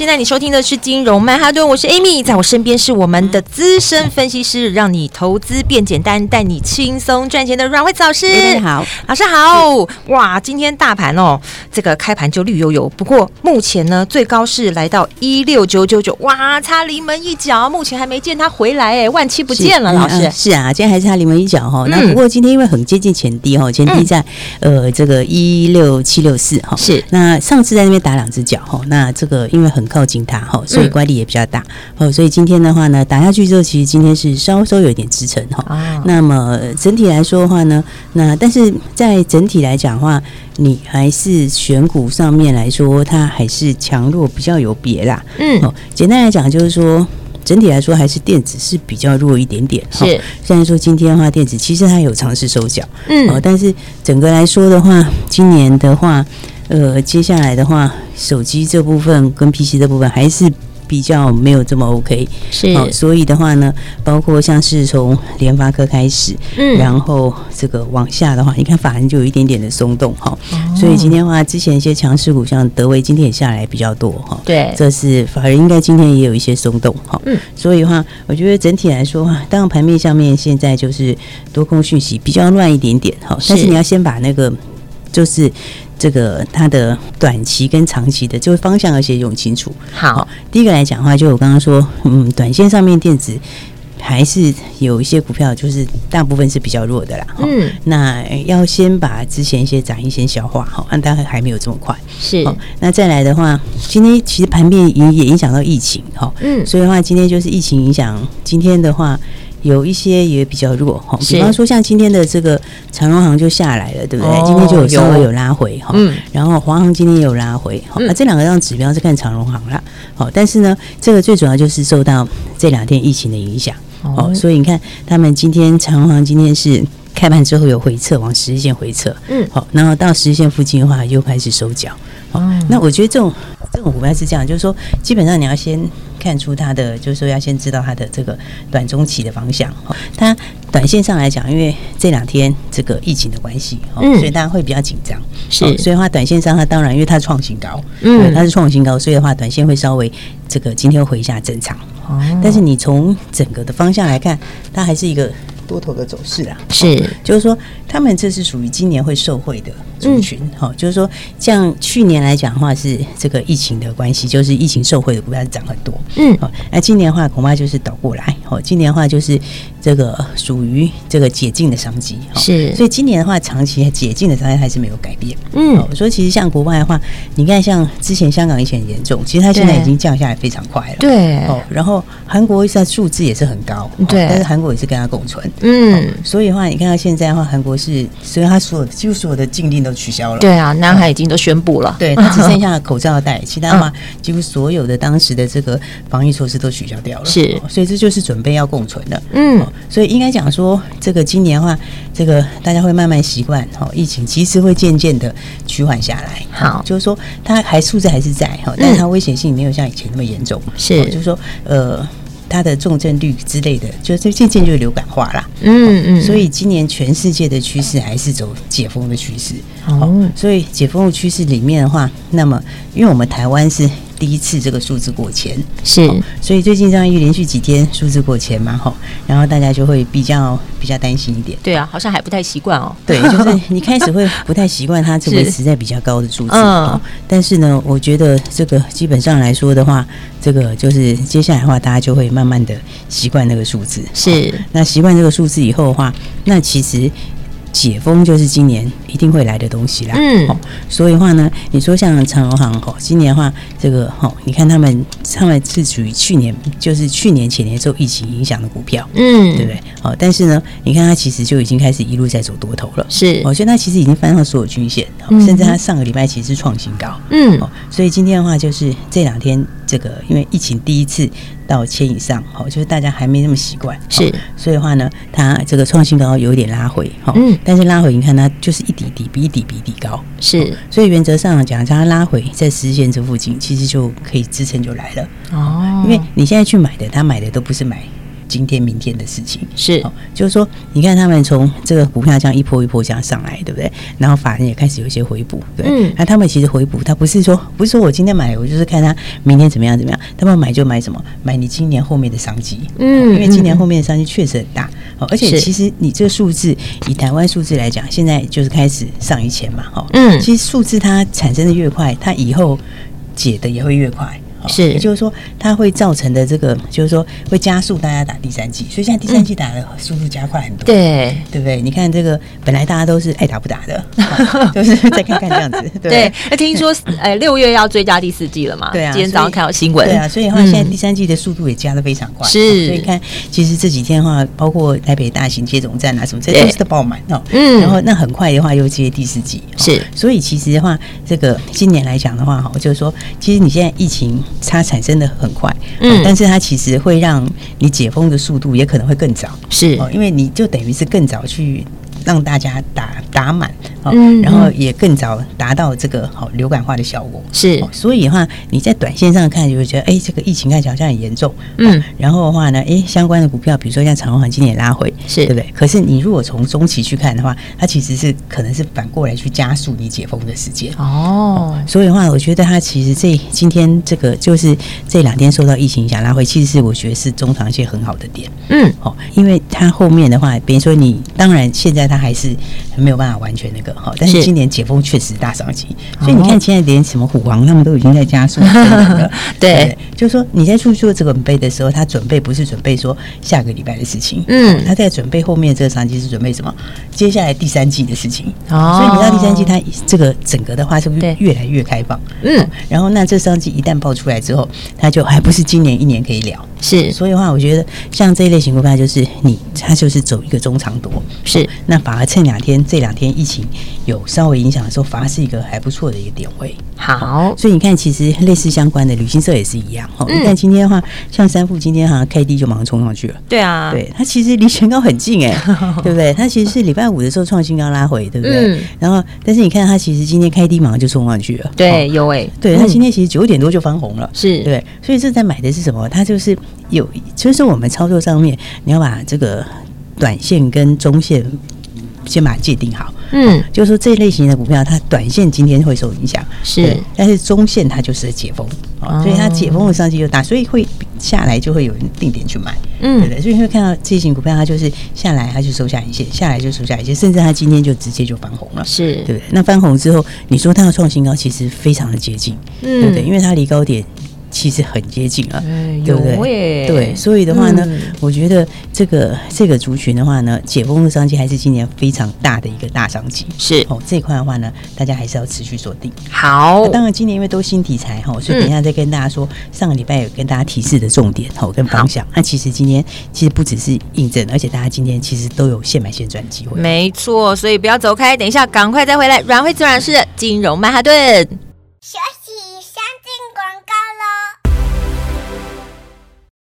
现在你收听的是金融曼哈顿，我是 Amy，在我身边是我们的资深分析师，让你投资变简单，带你轻松赚钱的阮惠慈老师。大家好，老师好。哇，今天大盘哦，这个开盘就绿油油，不过目前呢，最高是来到一六九九九，哇，差临门一脚，目前还没见它回来，哎，万七不见了，老师、嗯。是啊，今天还是差临门一脚哈。那不过今天因为很接近前低哈，前低在、嗯、呃这个一六七六四哈。是。那上次在那边打两只脚哈，那这个因为很。靠近它哈，所以乖离也比较大哦。所以今天的话呢，打下去之后，其实今天是稍稍有一点支撑哈。那么整体来说的话呢，那但是在整体来讲的话，你还是选股上面来说，它还是强弱比较有别啦。嗯，哦，简单来讲就是说，整体来说还是电子是比较弱一点点。是，虽然说今天的话，电子其实它有尝试收脚，嗯，哦，但是整个来说的话，今年的话。呃，接下来的话，手机这部分跟 PC 这部分还是比较没有这么 OK，是，好，所以的话呢，包括像是从联发科开始，嗯，然后这个往下的话，你看法人就有一点点的松动哈，哦，所以今天的话，之前一些强势股像德威今天也下来比较多哈，对，这是法人应该今天也有一些松动哈，嗯，所以的话，我觉得整体来说话，当然盘面上面现在就是多空讯息比较乱一点点哈，但是。你要先把那个就是。这个它的短期跟长期的这个方向要先用清楚。好，第一个来讲的话，就我刚刚说，嗯，短线上面电子还是有一些股票，就是大部分是比较弱的啦。嗯，那要先把之前一些涨一些消化，好，但大概还没有这么快。是，那再来的话，今天其实盘面也也影响到疫情，哈，嗯，所以的话，今天就是疫情影响，今天的话。有一些也比较弱哈，比方说像今天的这个长荣行就下来了，对不对？哦、今天就有稍微有拉回哈，嗯，然后华航今天也有拉回，那这两个让指标是看长荣行啦，好，但是呢，这个最主要就是受到这两天疫情的影响，哦，所以你看他们今天长荣行今天是开盘之后有回撤，往十日线回撤，嗯，好，然后到十日线附近的话又开始收脚，哦，那我觉得这种这种股票是这样，就是说基本上你要先。看出它的，就是说要先知道它的这个短中期的方向。它短线上来讲，因为这两天这个疫情的关系，嗯，所以大家会比较紧张。是，所以的话，短线上它当然，因为它创新高，嗯，它是创新高，所以的话，短线会稍微这个今天会回一下正常。哦，但是你从整个的方向来看，它还是一个。多头的走势啊，是，就是说，他们这是属于今年会受惠的族群，哈、嗯，就是说，像去年来讲的话，是这个疫情的关系，就是疫情受惠的股票涨很多，嗯，好，那今年的话恐怕就是倒过来，哦，今年的话就是这个属于这个解禁的商机，是，所以今年的话，长期解禁的商机还是没有改变，嗯，所以其实像国外的话，你看像之前香港以前很严重，其实它现在已经降下来非常快了，对，哦，然后韩国现在数字也是很高，对，但是韩国也是跟它共存。嗯，所以的话，你看到现在的话，韩国是，所以它所有几乎所有的禁令都取消了。对啊，南海已经都宣布了，对，他只 剩下口罩戴，其他的话，几乎所有的当时的这个防疫措施都取消掉了。是，所以这就是准备要共存的。嗯，所以应该讲说，这个今年的话，这个大家会慢慢习惯，哈，疫情其实会渐渐的趋缓下来。好，就是说它还数字还是在哈，但是它危险性没有像以前那么严重。是，就是说，呃。它的重症率之类的，就这渐渐就流感化了。嗯嗯，所以今年全世界的趋势还是走解封的趋势。哦，所以解封的趋势里面的话，那么因为我们台湾是。第一次这个数字过千是，所以最近这样一连续几天数字过千嘛，吼，然后大家就会比较比较担心一点。对啊，好像还不太习惯哦。对，就是你开始会不太习惯它这个实在比较高的数字。嗯。但是呢，我觉得这个基本上来说的话，这个就是接下来的话，大家就会慢慢的习惯那个数字。是。那习惯这个数字以后的话，那其实。解封就是今年一定会来的东西啦。嗯，哦，所以的话呢，你说像长荣航哦，今年的话，这个哦，你看他们他们是属于去年就是去年前年受疫情影响的股票，嗯，对不对？哦，但是呢，你看它其实就已经开始一路在走多头了，是，哦，所以它其实已经翻上所有均线，哦，甚至它上个礼拜其实是创新高，嗯，哦，所以今天的话就是这两天这个因为疫情第一次。到千以上，好，就是大家还没那么习惯，是，所以的话呢，它这个创新高有一点拉回，哈，嗯，但是拉回你看它就是一底底比一底比一底高，是，所以原则上讲，它拉回在十线这附近，其实就可以支撑就来了，哦，因为你现在去买的，他买的都不是买。今天、明天的事情是，就是说，你看他们从这个股票这样一波一波这样上来，对不对？然后法人也开始有一些回补，对。嗯。那他们其实回补，他不是说不是说我今天买，我就是看他明天怎么样怎么样。他们买就买什么？买你今年后面的商机。嗯。因为今年后面的商机确实很大，哦，而且其实你这个数字以台湾数字来讲，现在就是开始上一千嘛，哈。嗯。其实数字它产生的越快，它以后解的也会越快。是，也就是说，它会造成的这个，就是说会加速大家打第三剂，所以现在第三剂打的速度加快很多，对，对不对？你看这个，本来大家都是爱打不打的，就是再看看这样子，对。那听说，呃，六月要追加第四剂了嘛？对啊。今天早上看到新闻，对啊，所以的话，现在第三剂的速度也加的非常快，是。所以看，其实这几天的话，包括台北大型接种站啊什么，这都是都爆满哦。嗯。然后那很快的话又接第四剂，是。所以其实的话，这个今年来讲的话，哈，就是说，其实你现在疫情。它产生的很快，嗯，但是它其实会让你解封的速度也可能会更早，是哦，因为你就等于是更早去。让大家打打满，嗯，然后也更早达到这个好流感化的效果，是。所以的话，你在短线上看就会觉得，哎，这个疫情看起来好像很严重，嗯。然后的话呢，哎，相关的股票，比如说像长荣航今年也拉回，是对不对？可是你如果从中期去看的话，它其实是可能是反过来去加速你解封的时间哦。所以的话，我觉得它其实这今天这个就是这两天受到疫情影响拉回，其实是我觉得是中长线很好的点，嗯，哦，因为它后面的话，比如说你当然现在。它还是没有办法完全那个哈，但是今年解封确实大商机，所以你看现在连什么虎王他们都已经在加速了，对，就是说你在出去做这个准备的时候，他准备不是准备说下个礼拜的事情，嗯，他在准备后面这个商机是准备什么？接下来第三季的事情，哦，所以你到第三季，它这个整个的话是不是越来越开放？嗯，然后那这商机一旦爆出来之后，它就还不是今年一年可以了，是，所以的话，我觉得像这一类型股票就是你，它就是走一个中长多，是那。反而趁两天这两天疫情有稍微影响的时候，反而是一个还不错的一个点位。好，所以你看，其实类似相关的旅行社也是一样。哦、嗯，你看今天的话，像三富今天好像开低就马上冲上去了。对啊，对，它其实离前高很近哎，对不对？它其实是礼拜五的时候创新高拉回，对不对？嗯、然后，但是你看它其实今天开低马上就冲上去了。对，有哎，对，它今天其实九点多就翻红了，是对。所以这在买的是什么？它就是有，就是我们操作上面，你要把这个短线跟中线。先把它界定好，嗯，就是说这类型的股票，它短线今天会受影响，是，但是中线它就是解封，哦，所以它解封的商机就大，所以会下来就会有人定点去买，嗯，对不对？所以你会看到这型股票，它就是下来它就收下一线，下来就收下一线，甚至它今天就直接就翻红了，是对不对？那翻红之后，你说它要创新高，其实非常的接近，嗯，对不对？因为它离高点。其实很接近啊，对不对？对，所以的话呢，我觉得这个这个族群的话呢，解封的商机还是今年非常大的一个大商机。是哦，这一块的话呢，大家还是要持续锁定。好，当然今年因为都新题材哈，所以等一下再跟大家说，上个礼拜有跟大家提示的重点哦跟方向。那其实今天其实不只是印证，而且大家今天其实都有现买现赚的机会。没错，所以不要走开，等一下赶快再回来。阮慧慈老师的金融曼哈顿。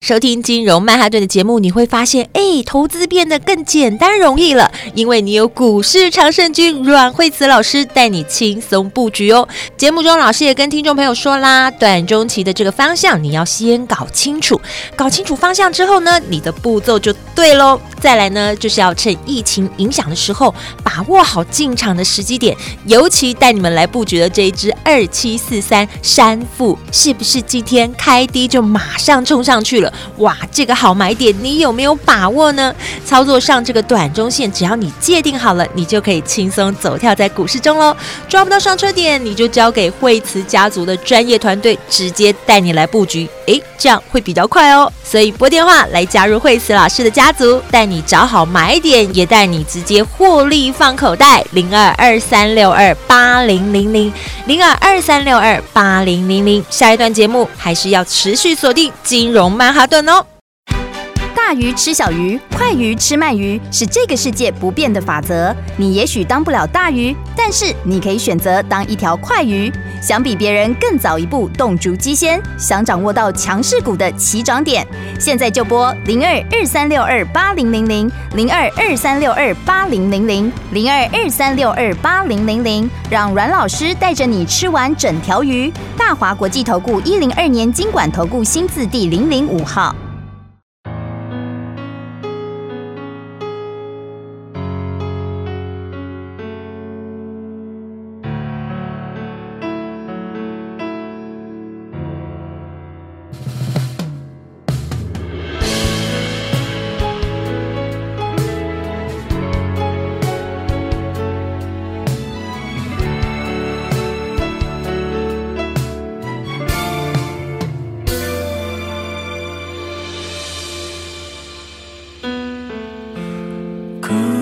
收听金融曼哈顿的节目，你会发现，哎，投资变得更简单容易了，因为你有股市常胜军阮慧慈老师带你轻松布局哦。节目中，老师也跟听众朋友说啦，短中期的这个方向你要先搞清楚，搞清楚方向之后呢，你的步骤就对喽。再来呢，就是要趁疫情影响的时候，把握好进场的时机点，尤其带你们来布局的这一支二七四三山富，是不是今天开低就马上冲上去了？哇，这个好买点，你有没有把握呢？操作上这个短中线，只要你界定好了，你就可以轻松走跳在股市中喽。抓不到上车点，你就交给惠慈家族的专业团队，直接带你来布局。诶，这样会比较快哦。所以拨电话来加入惠慈老师的家族，带你找好买点，也带你直接获利放口袋。零二二三六二八零零零零二二三六二八零零零。下一段节目还是要持续锁定金融曼哈顿哦。大鱼吃小鱼，快鱼吃慢鱼，是这个世界不变的法则。你也许当不了大鱼，但是你可以选择当一条快鱼。想比别人更早一步动足机先，想掌握到强势股的起涨点，现在就拨零二二三六二八零零零零二二三六二八零零零零二二三六二八零零零，让阮老师带着你吃完整条鱼。大华国际投顾一零二年金管投顾新字第零零五号。cool.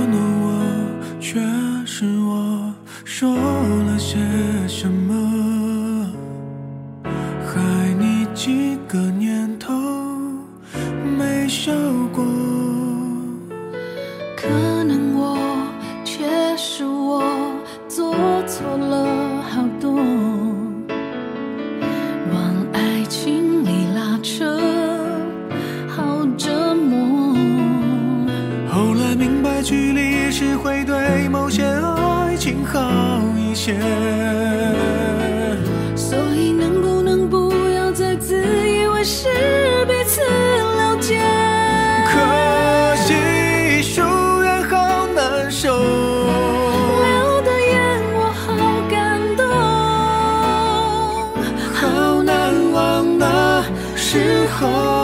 时候。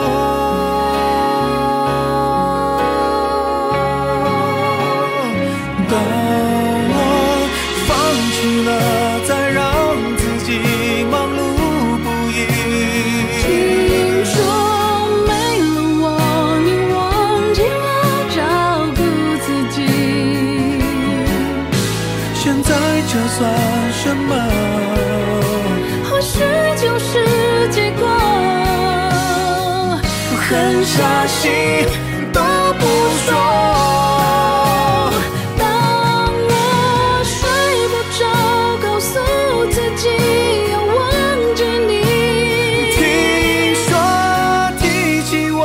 你都不说。当我睡不着告诉自己要忘记你。听说提起我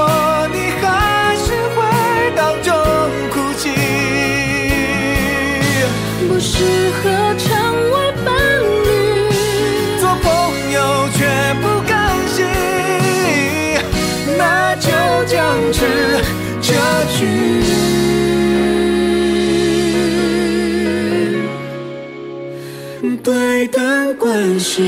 你还是会当中哭泣。不适合成为伴将至这局。对等关系。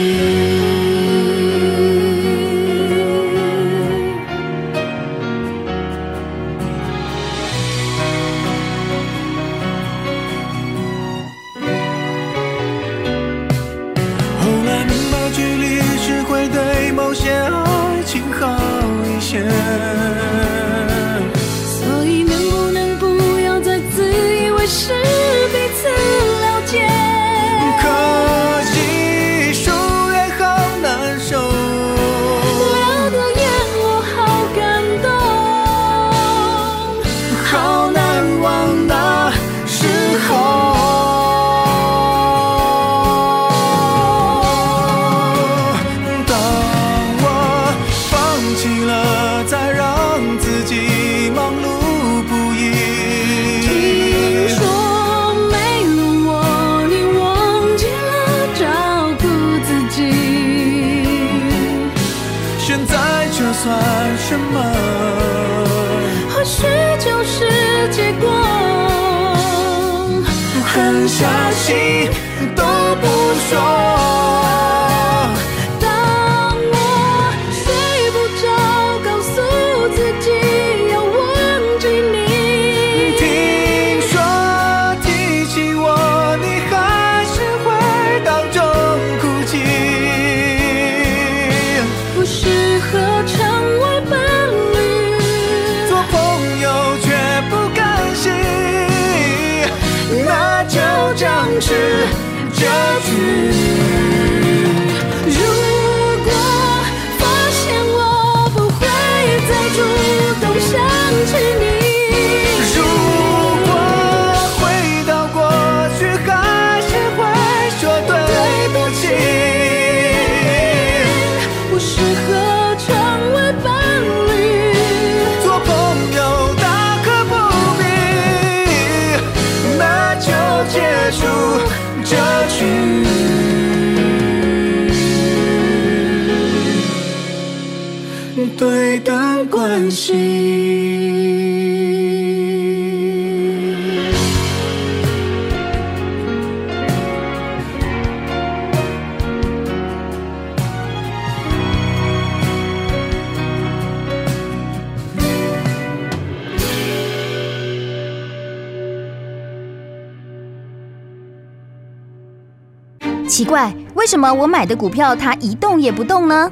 just 奇怪，为什么我买的股票它一动也不动呢？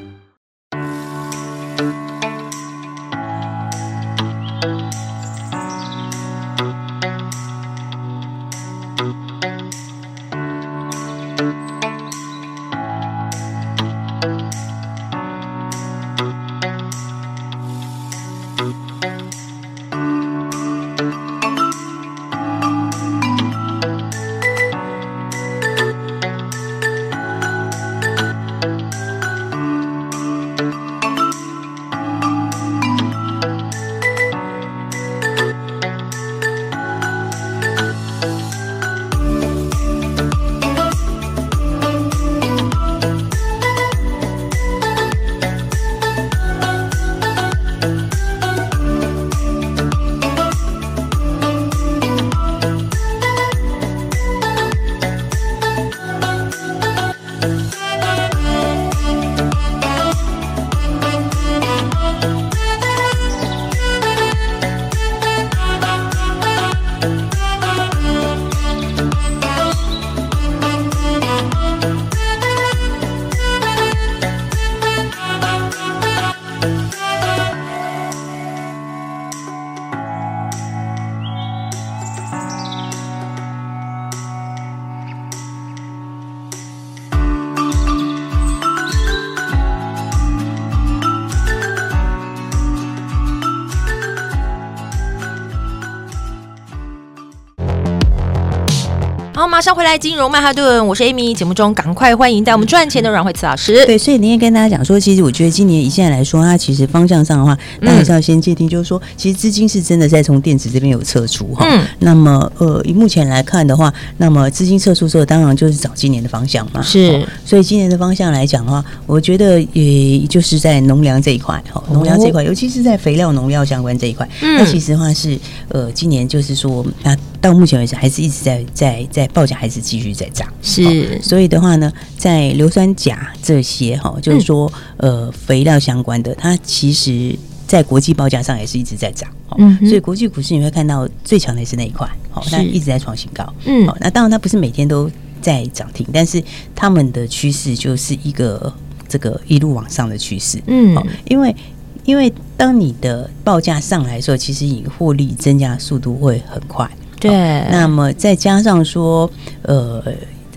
马上回来，金融曼哈顿，我是 Amy。节目中赶快欢迎带我们赚钱的阮慧慈老师。对，所以您也跟大家讲说，其实我觉得今年以现在来说，它其实方向上的话，那还是要先界定，就是说，其实资金是真的在从电子这边有撤出哈。嗯。那么，呃，以目前来看的话，那么资金撤出之后，当然就是找今年的方向嘛。是。所以今年的方向来讲的话，我觉得也就是在农粮这一块哈，农粮这一块，尤其是在肥料、农药相关这一块，嗯那其实的话是呃，今年就是说那。到目前为止，还是一直在在在报价，还是继续在涨。是、哦，所以的话呢，在硫酸钾这些哈、哦，就是说、嗯、呃肥料相关的，它其实在国际报价上也是一直在涨。哦、嗯，所以国际股市你会看到最强的是那一块，好、哦，它一直在创新高。嗯，好、哦，那当然它不是每天都在涨停，但是他们的趋势就是一个这个一路往上的趋势。嗯，好、哦，因为。因为当你的报价上来的时候，其实你获利增加速度会很快。对，那么再加上说，呃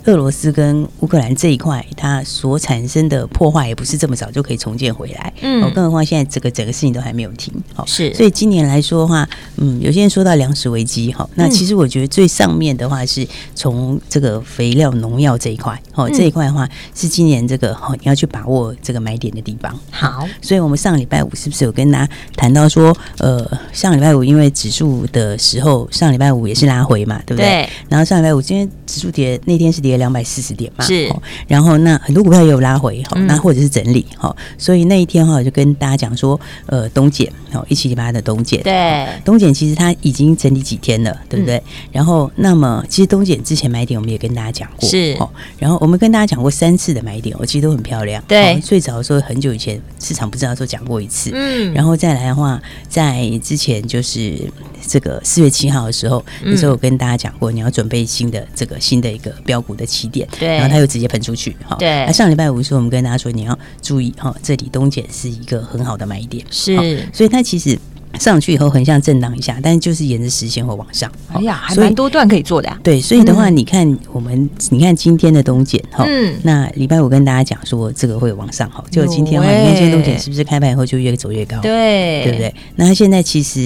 俄罗斯跟乌克兰这一块，它所产生的破坏也不是这么早就可以重建回来。嗯，哦更何况现在这个整个事情都还没有停。好，是。所以今年来说的话，嗯，有些人说到粮食危机，哦，那其实我觉得最上面的话是从这个肥料、农药这一块，哦，这一块的话是今年这个哦，你要去把握这个买点的地方。好，所以我们上礼拜五是不是有跟大家谈到说，呃，上礼拜五因为指数的时候，上礼拜五也是拉回嘛，对不对？对。然后上礼拜五今天指数跌，那天是跌了两百四十点嘛，是。然后那很多股票也有拉回，好，那或者是整理，好，所以那一天哈，就跟大家讲说，呃，东碱，哦，一七零八的东碱，对，东碱其实它已经整理几天了，对不对？然后那么其实东碱之前买点我们也跟大家讲过，是。哦，然后我们跟大家讲过三次的买点，我其实都很漂亮，对。最早的时候很久以前市场不知道说讲过一次，嗯。然后再来的话，在之前就是这个四月七号的时候，那时候我跟大家讲过，你要准备新的这个新的一个标股的起点，对。然后它又直接喷出去，哈，对。那上礼拜五的时候，我们跟大家说你要注意，哈，这里东碱是一个很好的买点，是。所以它其实。上去以后横向震荡一下，但是就是沿着实线会往上。哎呀，还蛮多段可以做的呀。对，所以的话，你看我们，你看今天的东碱哈，嗯，那礼拜五跟大家讲说这个会往上哈，就今天的话，你看今天东碱是不是开盘以后就越走越高？对，对不对？那它现在其实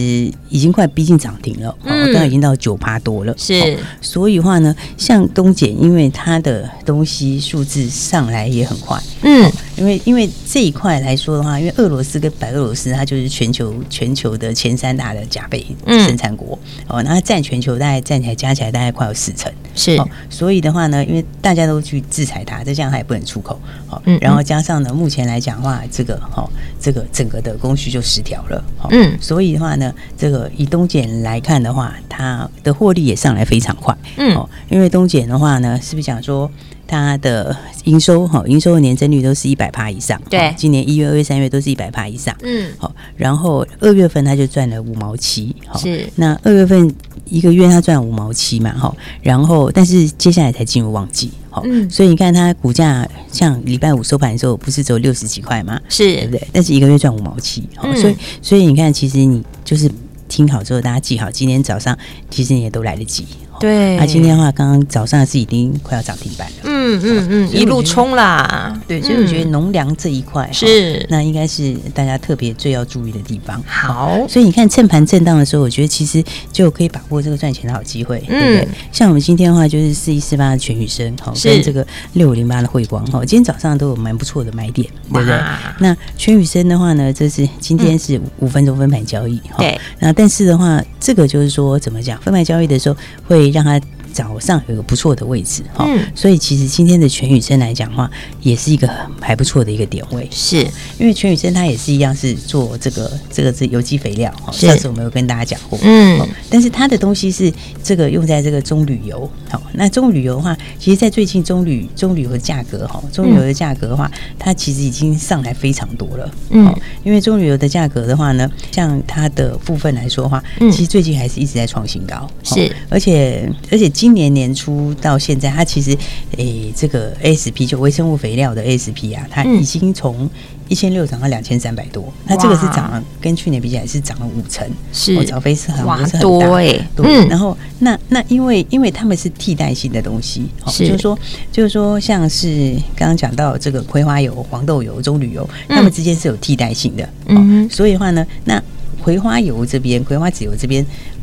已经快逼近涨停了，嗯，刚刚已经到九趴多了。是，所以话呢，像东碱，因为它的东西数字上来也很快，嗯，因为因为这一块来说的话，因为俄罗斯跟白俄罗斯，它就是全球全球。的前三大的钾贝生产国，嗯、哦，那它占全球大概占起来加起来大概快有四成，是、哦，所以的话呢，因为大家都去制裁它，再加上它也不能出口，好、哦，嗯嗯然后加上呢，目前来讲的话，这个哈、哦，这个整个的供需就失调了，哦、嗯，所以的话呢，这个以东碱来看的话，它的获利也上来非常快，嗯，哦，因为东碱的话呢，是不是讲说？它的营收哈，营收的年增率都是一百趴以上。对，今年一月、二月、三月都是一百趴以上。嗯，好，然后二月份它就赚了五毛七。是，那二月份一个月它赚五毛七嘛，哈，然后但是接下来才进入旺季，好，嗯，所以你看它股价像礼拜五收盘的时候不是只有六十几块吗？是，对不对？但是一个月赚五毛七，好，所以所以你看，其实你就是听好之后，大家记好，今天早上其实你也都来得及。对，那、啊、今天的话，刚刚早上是已经快要涨停板了，嗯嗯嗯嗯，一路冲啦。对，所以我觉得农粮这一块是，那应该是大家特别最要注意的地方。好，所以你看趁盘震荡的时候，我觉得其实就可以把握这个赚钱的好机会，对不对？像我们今天的话，就是四一四八的全宇生，好，跟这个六五零八的汇光，哈，今天早上都有蛮不错的买点，对不对？那全宇生的话呢，这是今天是五分钟分盘交易，对。那但是的话，这个就是说怎么讲，分盘交易的时候会。让它早上有个不错的位置哈，嗯、所以其实今天的全宇生来讲的话，也是一个还不错的一个点位，是。因为全宇生它也是一样是做这个这个是有机肥料哈，上次我们有跟大家讲过，嗯，但是它的东西是这个用在这个棕榈油，好，那棕榈油的话，其实，在最近棕榈棕榈油的价格哈，棕榈油的价格的话，它其实已经上来非常多了，嗯，因为棕榈油的价格的话呢，像它的部分来说的话，其实最近还是一直在创新高，是，而且而且今今年年初到现在，它其实诶、欸，这个 ASP 就微生物肥料的 ASP 啊，它已经从一千六涨到两千三百多，那、嗯、这个是涨了，跟去年比起来是涨了五成，是。哦，涨幅是很哇多诶、欸，对，嗯、然后那那因为因为他们是替代性的东西，是。就是说就是说像是刚刚讲到这个葵花油、黄豆油、棕榈油，它们之间是有替代性的，嗯，所以的话呢，那葵花油这边、葵花籽油这边。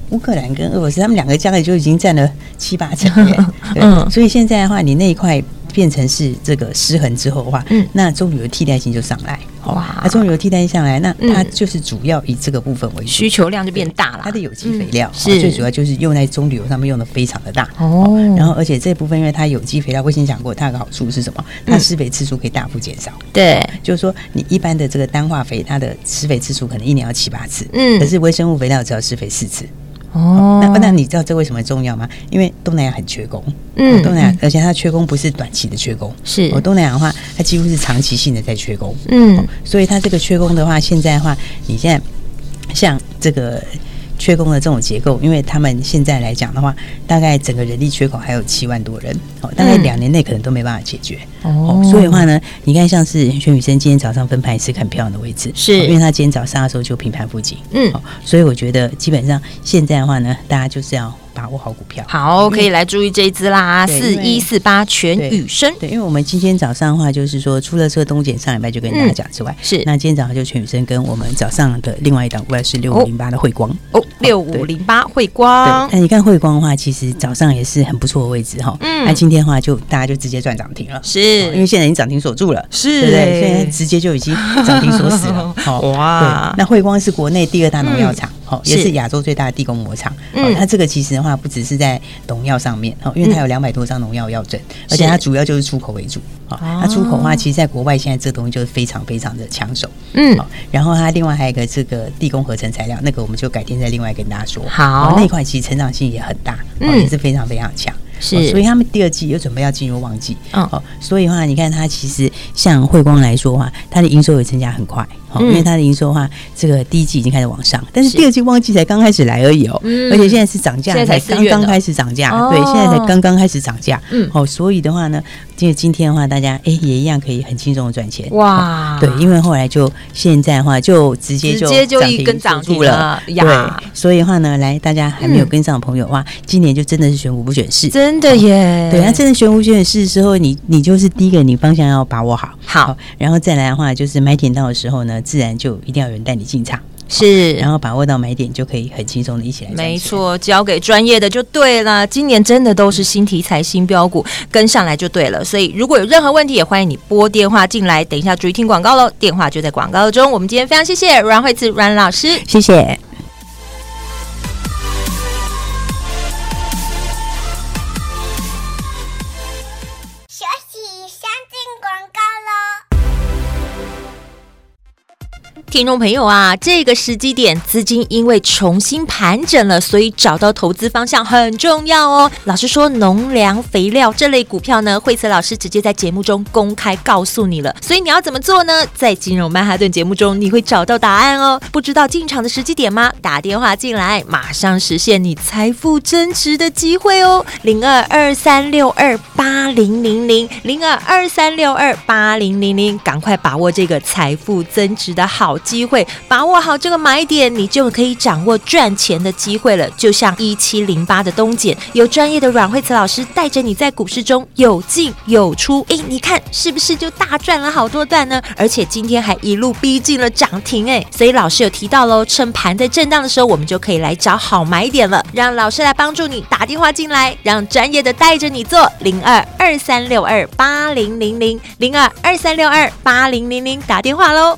乌克兰跟俄罗斯，他们两个加起来就已经占了七八成，嗯，所以现在的话，你那一块变成是这个失衡之后的话，嗯，那棕榈油替代性就上来，哇，那棕榈油替代性上来，那它就是主要以这个部分为主，需求量就变大了。它的有机肥料是最主要，就是用在棕榈油上面用的非常的大哦。然后，而且这部分因为它有机肥料，我先讲过，它有个好处是什么？它施肥次数可以大幅减少。对，就是说你一般的这个单化肥，它的施肥次数可能一年要七八次，嗯，可是微生物肥料只要施肥四次。哦，那那你知道这为什么重要吗？因为东南亚很缺工，嗯，东南亚，而且它缺工不是短期的缺工，是。哦，东南亚的话，它几乎是长期性的在缺工，嗯，所以它这个缺工的话，现在的话，你现在像这个。缺工的这种结构，因为他们现在来讲的话，大概整个人力缺口还有七万多人，哦，大概两年内可能都没办法解决，哦，所以的话呢，你看像是全宇生今天早上分盘也是很漂亮的位置，是，因为他今天早上的时候就平盘附近，嗯，所以我觉得基本上现在的话呢，大家就是要把握好股票。好，可以来注意这一支啦，四一四八全宇生。对，因为我们今天早上的话，就是说除了这个东碱上礼拜就跟大家讲之外，是那今天早上就全宇生跟我们早上的另外一档股票是六五零八的慧光哦，六五零八慧光。那你看慧光的话，其实早上也是很不错的位置哈。嗯，那今天的话就大家就直接赚涨停了，是因为现在已经涨停锁住了，是，对不对？现在直接就已经涨停锁死了。好哇，对，那慧光是国内第二大农药厂。好，也是亚洲最大的地宫膜厂。嗯，它这个其实的话，不只是在农药上面，哦，因为它有两百多张农药药证，而且它主要就是出口为主。好，它出口的话，其实在国外现在这东西就是非常非常的抢手。嗯，好，然后它另外还有一个这个地宫合成材料，那个我们就改天再另外跟大家说。好，那一块其实成长性也很大，嗯，也是非常非常强。是，所以他们第二季又准备要进入旺季。嗯，好，所以的话，你看它其实像汇光来说的话，它的营收也增加很快。因为它的营收的话，这个第一季已经开始往上，但是第二季旺季才刚开始来而已哦，而且现在是涨价，才刚刚开始涨价，对，现在才刚刚开始涨价，嗯，好，所以的话呢，就今天的话，大家哎也一样可以很轻松的赚钱，哇，对，因为后来就现在的话就直接就直接就一根涨住了，对，所以的话呢，来大家还没有跟上的朋友哇，今年就真的是选股不选市，真的耶，对，那真的选股选市的时候，你你就是第一个，你方向要把握好，好，然后再来的话就是买点到的时候呢。自然就一定要有人带你进场，是，然后把握到买点，就可以很轻松的一起来。没错，交给专业的就对了。今年真的都是新题材、新标股，跟上来就对了。所以如果有任何问题，也欢迎你拨电话进来。等一下注意听广告喽，电话就在广告中。我们今天非常谢谢阮慧慈阮老师，谢谢。听众朋友啊，这个时机点资金因为重新盘整了，所以找到投资方向很重要哦。老师说，农粮肥料这类股票呢，惠慈老师直接在节目中公开告诉你了，所以你要怎么做呢？在金融曼哈顿节目中，你会找到答案哦。不知道进场的时机点吗？打电话进来，马上实现你财富增值的机会哦。零二二三六二八零零零零二二三六二八零零零，赶快把握这个财富增值的好机会，把握好这个买点，你就可以掌握赚钱的机会了。就像一七零八的东碱，有专业的阮慧慈老师带着你在股市中有进有出，诶，你看是不是就大赚了好多段呢？而且今天还一路逼近了涨停，诶，所以老师有提到喽，趁盘在震荡的时候，我们就可以来找好买点了。让老师来帮助你打电话进来，让专业的带着你做零二二三六二八零零零零二二三六二八零零零打电话喽。